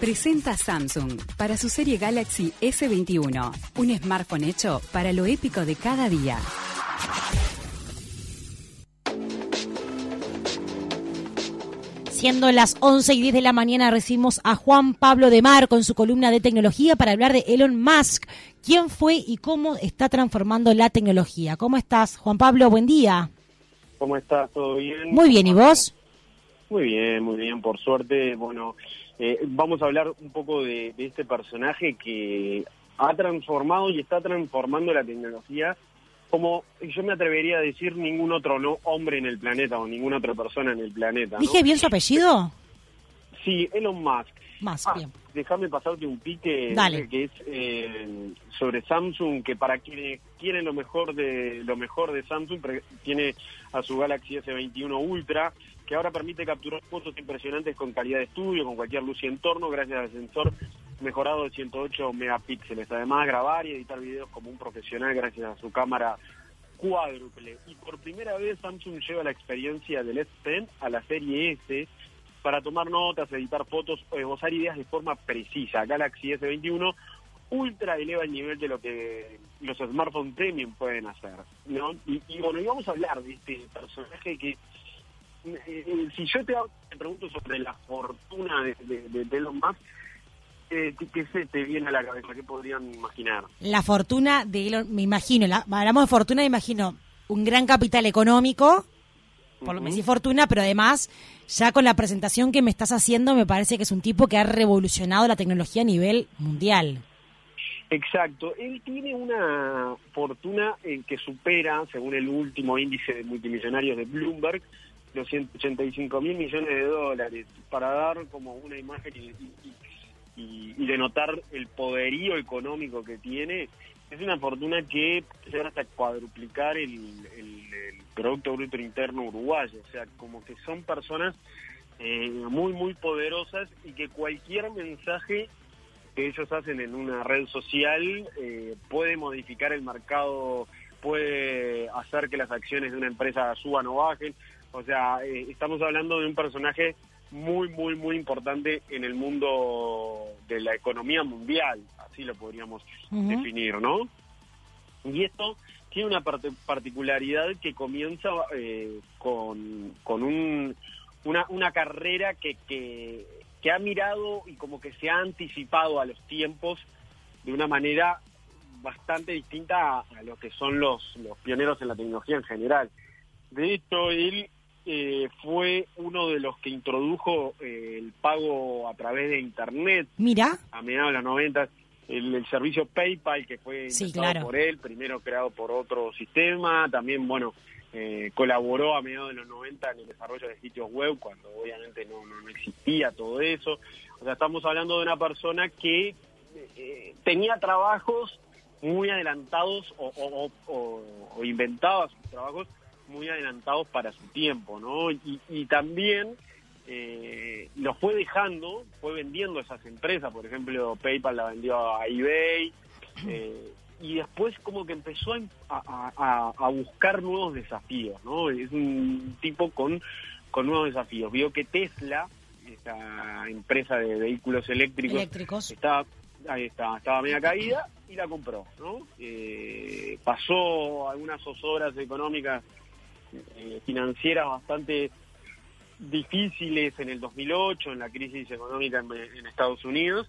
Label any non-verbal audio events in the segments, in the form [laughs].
Presenta Samsung para su serie Galaxy S21, un smartphone hecho para lo épico de cada día. Siendo las 11 y 10 de la mañana recibimos a Juan Pablo de Mar con su columna de tecnología para hablar de Elon Musk. ¿Quién fue y cómo está transformando la tecnología? ¿Cómo estás, Juan Pablo? Buen día. ¿Cómo estás? ¿Todo bien? Muy bien, ¿y vos? Muy bien, muy bien, por suerte. Bueno, eh, vamos a hablar un poco de, de este personaje que ha transformado y está transformando la tecnología como yo me atrevería a decir ningún otro no hombre en el planeta o ninguna otra persona en el planeta. ¿no? ¿Dije bien su apellido? Sí, Elon Musk. Más, Ah, bien. déjame pasarte un pique Dale. eh, que es eh, sobre Samsung, que para quienes quieren lo mejor de lo mejor de Samsung tiene a su Galaxy S21 Ultra, que ahora permite capturar fotos impresionantes con calidad de estudio, con cualquier luz y entorno, gracias al sensor mejorado de 108 megapíxeles. Además, grabar y editar videos como un profesional gracias a su cámara cuádruple. Y por primera vez Samsung lleva la experiencia del S10 a la serie S para tomar notas, editar fotos o esbozar ideas de forma precisa. Galaxy S21 ultra eleva el nivel de lo que los smartphones premium pueden hacer, ¿no? Y, y bueno, y vamos a hablar de este personaje que eh, si yo te, hago- te pregunto sobre la fortuna de, de, de- de Elon Musk, eh, ¿qué, se te viene a la cabeza? ¿Qué podrían imaginar? La fortuna de Elon, me imagino, la- hablamos de fortuna, me imagino un gran capital económico, por lo Ujú. me decís fortuna, pero además, ya con la presentación que me estás haciendo, me parece que es un tipo que ha revolucionado la tecnología a nivel mundial. Exacto. Él tiene una fortuna eh, que supera, según el último índice de multimillonarios de Bloomberg, los 185 mil millones de dólares, para dar como una imagen y, y- y- y denotar el poderío económico que tiene. Es una fortuna que llegar hasta cuadruplicar el, el- el Producto Bruto Interno uruguayo. O sea, como que son personas eh, muy, muy poderosas y que cualquier mensaje que ellos hacen en una red social eh, puede modificar el mercado, puede hacer que las acciones de una empresa suban o bajen. O sea, eh, estamos hablando de un personaje muy, muy, muy importante en el mundo de la economía mundial, así lo podríamos definir, ¿no? Y esto tiene una particularidad que comienza eh, con, con un, una, una carrera que, que, que ha mirado y como que se ha anticipado a los tiempos de una manera bastante distinta a, a lo que son los, los pioneros en la tecnología en general. De hecho, él eh, fue uno de los que introdujo eh, el pago a través de Internet Mira, a mediados de los 90, el, el servicio PayPal que fue Sí, claro. por él, primero creado por otro sistema, también, bueno, eh, colaboró a mediados de los 90 en el desarrollo de sitios web, cuando obviamente no, no, no existía todo eso. O sea, estamos hablando de una persona que eh, tenía trabajos muy adelantados o, o- o- o- o inventaba sus trabajos muy adelantados para su tiempo, ¿no? Y, y también eh, lo fue dejando, fue vendiendo esas empresas, por ejemplo, PayPal la vendió a eBay, eh, y después como que empezó a, a- a- a buscar nuevos desafíos, ¿no? Es un tipo con, con nuevos desafíos. Vio que Tesla, esta empresa de vehículos eléctricos, eléctricos. estaba ahí está, estaba media caída y la compró, ¿no? Eh, pasó algunas zozobras económicas eh, financieras bastante difíciles en el 2008, en la crisis económica en, en Estados Unidos,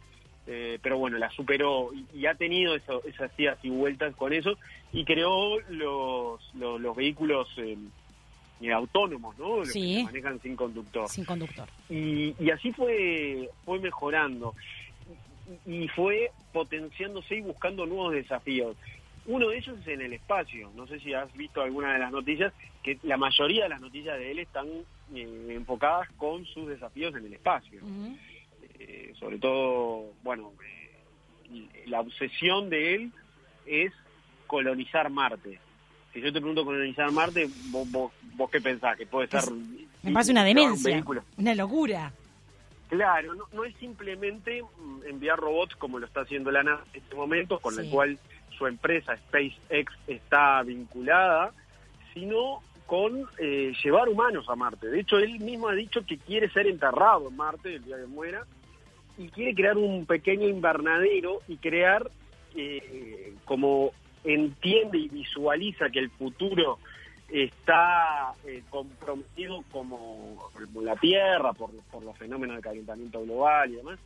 eh, pero bueno, la superó y, y ha tenido eso- esas idas y vueltas con eso y creó los, los, los vehículos eh, autónomos, ¿no? Los Sí. que se manejan sin conductor Sin conductor. y, y así fue fue mejorando y fue potenciándose y buscando nuevos desafíos. Uno de ellos es en el espacio. No sé si has visto alguna de las noticias, que la mayoría de las noticias de él están eh, enfocadas con sus desafíos en el espacio. Eh, sobre todo, bueno, eh, la obsesión de él es colonizar Marte. Si yo te pregunto colonizar Marte, vos, vos, vos qué pensás, que puede ser... Me parece una un demencia, una locura. Claro, no, no es simplemente mm, enviar robots como lo está haciendo la NASA en este momento, con Sí. el cual su empresa SpaceX está vinculada, sino con eh, llevar humanos a Marte. De hecho, él mismo ha dicho que quiere ser enterrado en Marte el día que muera y quiere crear un pequeño invernadero y crear eh, como entiende y visualiza que el futuro está eh, comprometido como, la Tierra por, por los fenómenos de calentamiento global y demás,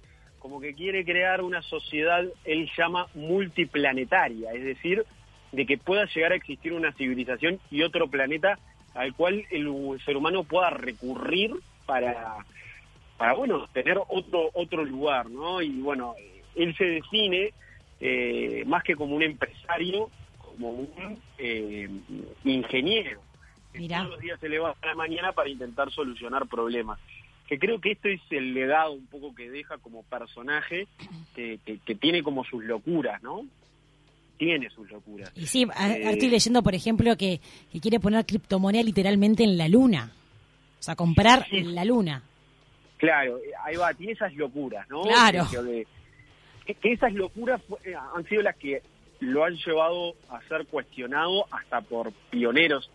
como que quiere crear una sociedad, él llama multiplanetaria, es decir, de que pueda llegar a existir una civilización y otro planeta al cual el, ser humano pueda recurrir para, para bueno, tener otro, otro lugar, ¿no? Y bueno, él se define eh, más que como un empresario, como un eh, ingeniero. Todos los días se levanta a la mañana para intentar solucionar problemas. Que creo que esto es el legado un poco que deja como personaje, que, que, tiene como sus locuras, ¿no? Tiene sus locuras. Y sí, eh, estoy leyendo, por ejemplo, que, que, quiere poner criptomoneda literalmente en la luna. O sea, comprar en la luna. Claro, ahí va, tiene esas locuras, ¿no? Claro. que esas locuras eh, han sido las que lo han llevado a ser cuestionado hasta por pioneros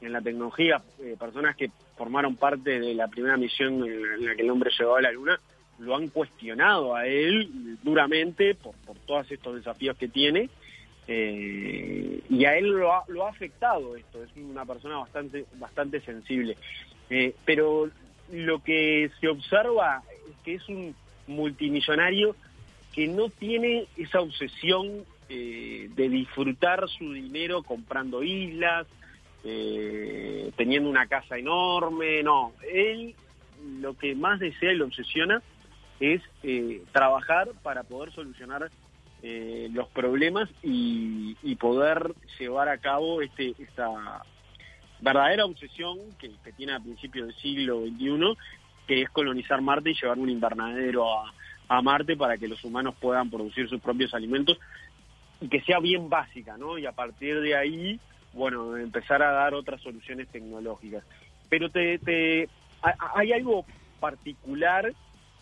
en la tecnología, eh, personas que formaron parte de la primera misión en la que el hombre llegó a la Luna, lo han cuestionado a él duramente por, por todos estos desafíos que tiene. Eh, y a él lo ha, lo ha afectado esto, es una persona bastante, bastante sensible. Eh, pero lo que se observa es que es un multimillonario que no tiene esa obsesión eh, de disfrutar su dinero comprando islas, eh, teniendo una casa enorme, no, él lo que más desea y lo obsesiona es eh, trabajar para poder solucionar los problemas y, poder llevar a cabo este, esta verdadera obsesión que, tiene a principios del siglo XXI, que es colonizar Marte y llevar un invernadero a Marte para que los humanos puedan producir sus propios alimentos y que sea bien básica, ¿no? Y a partir de ahí, bueno, empezar a dar otras soluciones tecnológicas. Pero te, te hay algo particular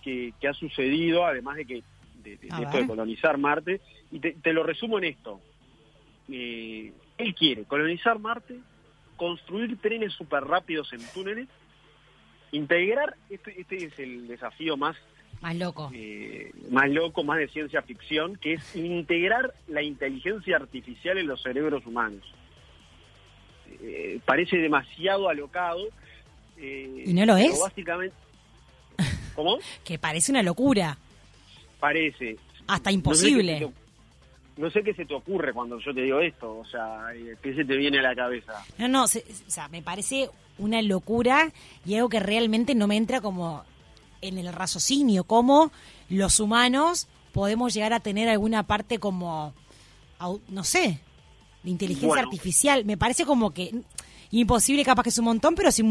que, que, ha sucedido, además de que de, esto de colonizar Marte, y te, lo resumo en esto. Eh, él quiere colonizar Marte, construir trenes súper rápidos en túneles, integrar, este, este es el desafío más más loco. Eh, más loco, más de ciencia ficción, que es integrar la inteligencia artificial en los cerebros humanos. Eh, parece demasiado alocado. Eh, ¿Y no lo es? Básicamente. ¿Cómo? [laughs] que parece una locura. Parece. Hasta imposible. No sé, qué se te ocurre cuando yo te digo esto, o sea, ¿qué se te viene a la cabeza? No, no, o sea, me parece una locura y algo que realmente no me entra como en el raciocinio, cómo los humanos podemos llegar a tener alguna parte como, no sé, de inteligencia artificial. Me parece como que imposible, capaz que es un montón, pero es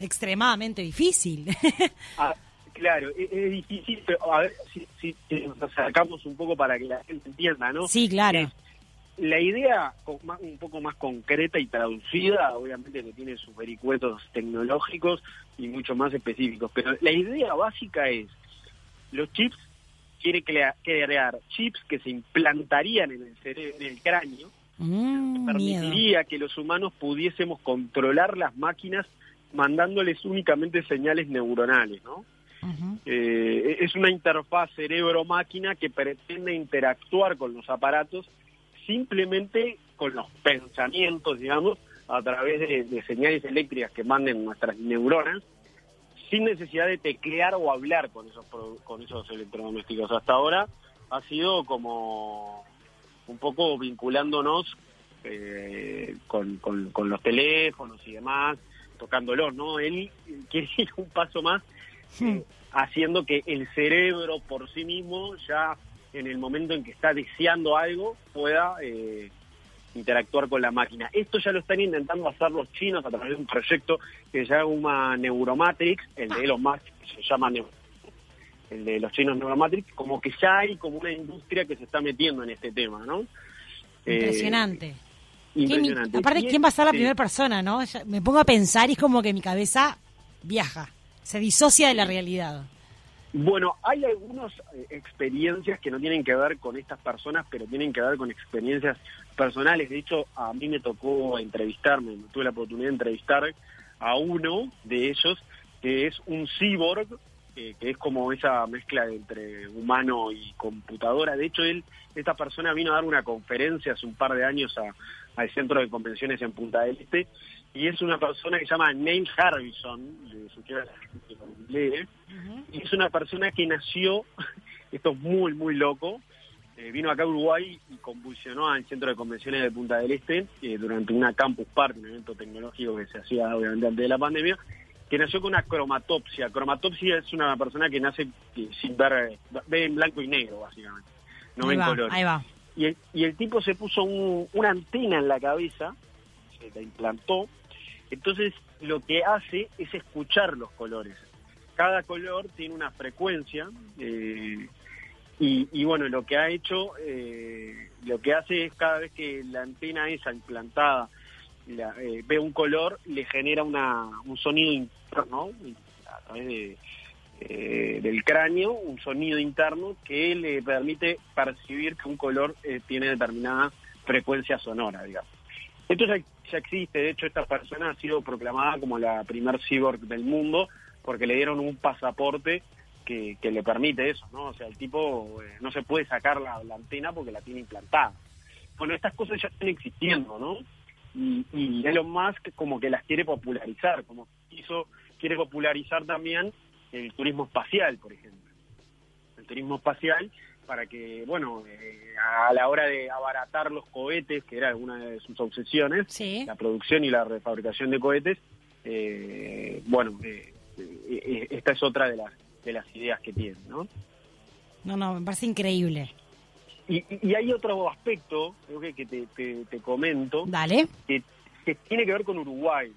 extremadamente difícil. [laughs] Ah, claro, e-, es, difícil, pero a ver si, nos acercamos un poco para que la gente entienda, ¿no? Sí, claro la idea un poco más concreta y traducida, obviamente que tiene sus vericuetos tecnológicos y mucho más específicos, pero la idea básica es, los chips quiere crear, chips que se implantarían en el, cerebro, en el cráneo, mm, permitiría que los humanos pudiésemos controlar las máquinas mandándoles únicamente señales neuronales, ¿no? Eh, es una interfaz cerebro-máquina que pretende interactuar con los aparatos simplemente con los pensamientos, digamos, a través de, señales eléctricas que manden nuestras neuronas, sin necesidad de teclear o hablar con esos, con esos electrodomésticos. Hasta ahora ha sido como un poco vinculándonos eh, con, con, los teléfonos y demás, tocándolos, ¿no? Él quiere [laughs] ir un paso más, eh, haciendo que el cerebro por sí mismo ya en el momento en que está deseando algo pueda eh, interactuar con la máquina. Esto ya lo están intentando hacer los chinos a través de un proyecto que se llama Neuromatrix, el de Elon Musk se llama el de los chinos Neuromatrix, como que ya hay como una industria que se está metiendo en este tema, ¿no? Eh, impresionante. impresionante. aparte, ¿quién va a ser la primera persona, no? me pongo a pensar y es como que mi cabeza viaja, se disocia de la realidad. Bueno, hay algunas eh, experiencias que no tienen que ver con estas personas, pero tienen que ver con experiencias personales. De hecho, a mí me tocó entrevistarme, tuve la oportunidad de entrevistar a uno de ellos, que es un cyborg que es como esa mezcla entre humano y computadora. De hecho, él, esta persona vino a dar una conferencia hace un par de años a, al centro de convenciones en Punta del Este y es una persona que se llama Neil Harbison, y es una persona que nació, [laughs] esto es muy, muy loco, eh, vino acá a Uruguay y convulsionó al centro de convenciones de Punta del Este eh, durante una campus party, un evento tecnológico que se hacía obviamente antes de la pandemia, que nació con una cromatopsia. Cromatopsia es una persona que nace sin ver, ve en blanco y negro, básicamente, no ve en color. Ahí va. Y el, y el tipo se puso una antena en la cabeza, se la implantó, entonces lo que hace es escuchar los colores. Cada color tiene una frecuencia eh, y, bueno, lo que ha hecho, eh, lo que hace es cada vez que la antena esa implantada eh, ve un color, le genera una, un sonido interno a través de, eh, del cráneo, un sonido interno que le permite percibir que un color eh, tiene determinada frecuencia sonora, digamos. Esto ya, existe, de hecho esta persona ha sido proclamada como la primer cyborg del mundo porque le dieron un pasaporte que, le permite eso, ¿no? O sea, el tipo eh, no se puede sacar la, antena porque la tiene implantada. Bueno, estas cosas ya están existiendo, ¿no? Y, y Elon Musk como que las quiere popularizar, como hizo, quiere popularizar también el turismo espacial, por ejemplo. El turismo espacial para que, bueno, eh, a la hora de abaratar los cohetes, que era una de sus obsesiones, la producción y la refabricación de cohetes, eh, bueno, eh, esta es otra de las, de las ideas que tiene, ¿no? No, no, me parece increíble. Y, y hay otro aspecto, creo que, que te, te, comento, Dale. Que, que tiene que ver con Uruguay.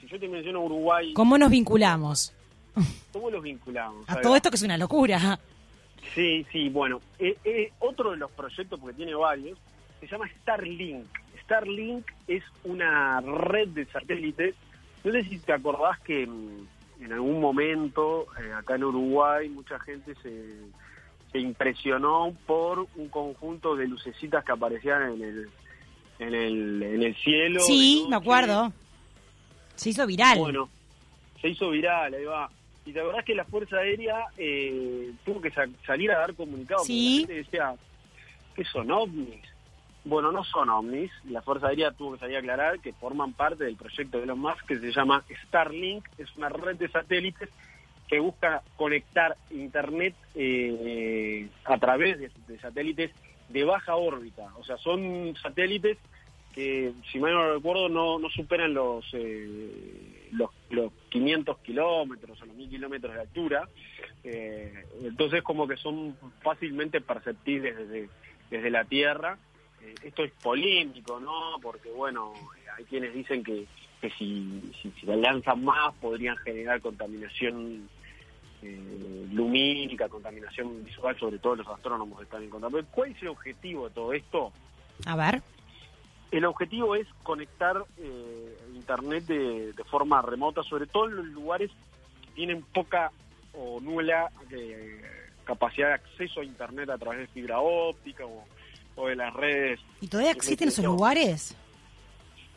Si yo te menciono Uruguay... ¿Cómo nos vinculamos? ¿Cómo los vinculamos? A todo esto que es una locura. Sí, sí, bueno. Eh, eh, otro de los proyectos, porque tiene varios, se llama Starlink. Starlink es una red de satélites. No sé si te acordás que mm, en algún momento, eh, acá en Uruguay, mucha gente se, se impresionó por un conjunto de lucecitas que aparecían en el, en el, en el cielo. Sí, me acuerdo. Se hizo viral. Bueno, se hizo viral, ahí va. Y la verdad es que la Fuerza Aérea eh, tuvo que salir a dar comunicados. Sí. La gente decía, ¿qué son ovnis? Bueno, no son ovnis. La Fuerza Aérea tuvo que salir a aclarar que forman parte del proyecto de Elon Musk que se llama Starlink. Es una red de satélites que busca conectar Internet eh, a través de, satélites de baja órbita. O sea, son satélites que, si mal no recuerdo, no, no superan los... Eh, los, los 500 kilómetros o los 1000 kilómetros de altura. Eh, entonces como que son fácilmente perceptibles desde, desde la Tierra. Eh, esto es polémico, ¿no? Porque bueno, hay quienes dicen que, que si, si, si lanzan más podrían generar contaminación eh, lumínica, contaminación visual, sobre todo los astrónomos están en contra. ¿Cuál es el objetivo de todo esto? A ver. El objetivo es conectar eh, Internet de, forma remota, sobre todo en los lugares que tienen poca o nula eh, capacidad de acceso a Internet a través de fibra óptica o, de las redes. ¿Y todavía existen esos lugares?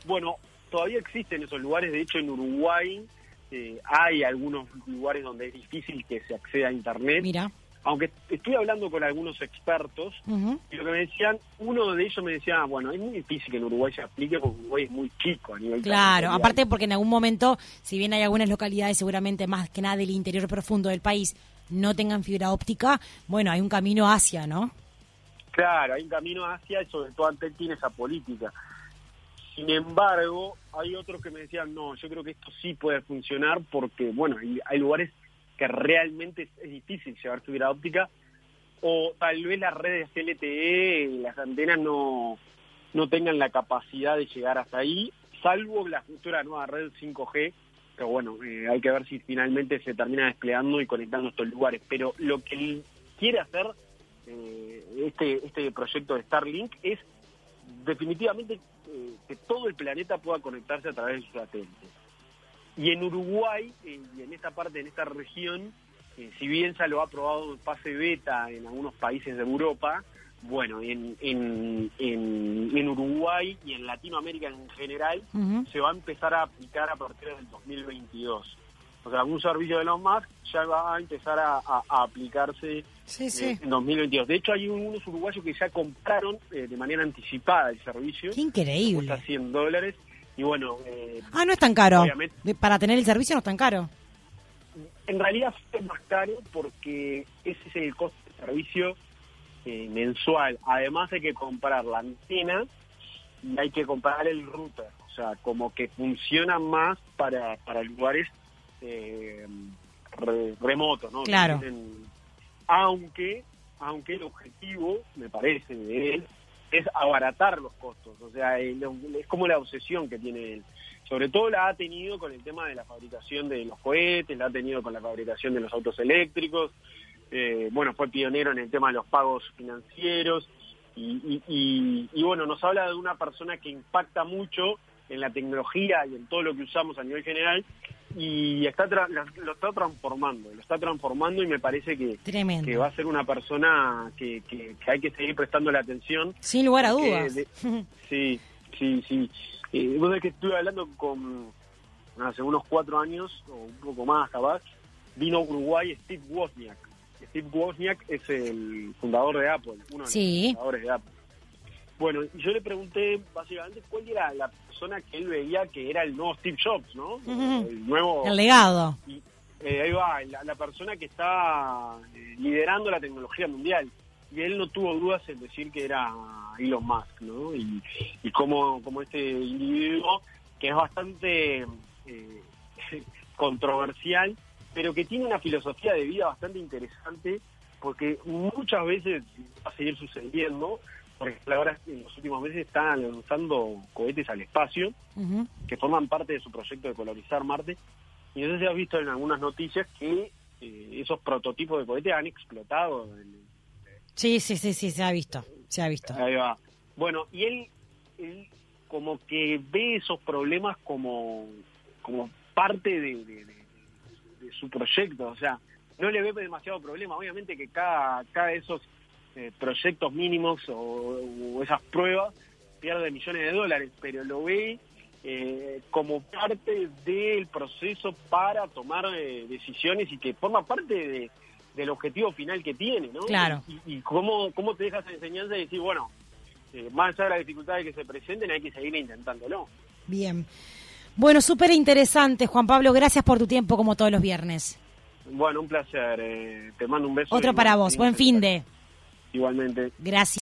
Bueno, todavía existen esos lugares. De hecho, en Uruguay eh, hay algunos lugares donde es difícil que se acceda a Internet. Mira aunque estoy hablando con algunos expertos, y lo que me decían, uno de ellos me decía, bueno, es muy difícil que en Uruguay se aplique porque Uruguay es muy chico a nivel Claro, aparte porque en algún momento, si bien hay algunas localidades seguramente más que nada del interior profundo del país, no tengan fibra óptica, bueno, hay un camino hacia, ¿no? Claro, hay un camino hacia y sobre todo antes tiene esa política. Sin embargo, hay otros que me decían, no, yo creo que esto sí puede funcionar porque, bueno, hay lugares que realmente es difícil llevar fibra óptica, o tal vez las redes LTE las antenas no, no tengan la capacidad de llegar hasta ahí, salvo la futura nueva red 5G, que bueno, eh, hay que ver si finalmente se termina desplegando y conectando estos lugares. Pero lo que quiere hacer eh, este, este proyecto de Starlink es definitivamente eh, que todo el planeta pueda conectarse a través de sus satélites. Y en Uruguay, eh, y en esta parte, en esta región, eh, si bien ya lo ha aprobado en fase beta en algunos países de Europa, bueno, en, en, en, Uruguay y en Latinoamérica en general se va a empezar a aplicar a partir del 2022. o sea, un servicio de los más ya va a empezar a, aplicarse eh, en 2022. De hecho, hay unos uruguayos que ya compraron eh, de manera anticipada el servicio. ¡Qué increíble! Cuesta 100 dólares. Y bueno... Eh, ah, no es tan caro. Para tener el servicio no es tan caro. En realidad es más caro porque ese es el costo de servicio mensual. Además hay que comprar la antena y hay que comprar el router. O sea, como que funciona más para, para lugares eh, remotos, ¿no? Claro. aunque, aunque el objetivo, me parece, de él, es abaratar los costos. O sea, es como la obsesión que tiene él. Sobre todo la ha tenido con el tema de la fabricación de los cohetes, la ha tenido con la fabricación de los autos eléctricos. Eh, bueno, fue pionero en el tema de los pagos financieros. Y, y, bueno, nos habla de una persona que impacta mucho en la tecnología y en todo lo que usamos a nivel general y está lo está transformando, lo está transformando y me parece que, que va a ser una persona que, que, hay que seguir prestando la atención. Sin lugar a dudas. [laughs] sí, sí, sí. Eh, vos sabés que estuve hablando con, hace unos cuatro años, o un poco más capaz, vino a Uruguay Steve Wozniak. Steve Wozniak es el fundador de Apple, uno de los fundadores de Apple. Bueno, yo le pregunté básicamente cuál era la persona que él veía que era el nuevo Steve Jobs, ¿no? El nuevo... El legado. Y, eh, ahí va, la, persona que está eh, liderando la tecnología mundial. Y él no tuvo dudas en decir que era Elon Musk, ¿no? Y, y como, como este individuo que es bastante eh, [laughs] controversial, pero que tiene una filosofía de vida bastante interesante, porque muchas veces va a seguir sucediendo, por ejemplo, ahora en los últimos meses están lanzando cohetes al espacio que forman parte de su proyecto de colonizar Marte. Y no sé si has visto en algunas noticias que eh, esos prototipos de cohetes han explotado. sí, sí, sí, sí, se ha visto, se ha visto. Ahí va. Bueno, y él, él como que ve esos problemas como, como parte de, de, su proyecto, o sea, no le ve demasiado problema. Obviamente que cada, cada de esos eh, proyectos mínimos o, esas pruebas pierde millones de dólares, pero lo ve eh, como parte del proceso para tomar eh, decisiones y que forma parte del objetivo final que tiene, ¿no? Claro. Y, cómo, cómo te dejas enseñanza y decir, bueno, más allá de las dificultades que se presenten, hay que seguir intentándolo. Bien. Bueno, súper interesante, Juan Pablo. Gracias por tu tiempo, como todos los viernes. Bueno, un placer. te mando un beso. Otro para vos. Buen fin de. Igualmente. Gracias.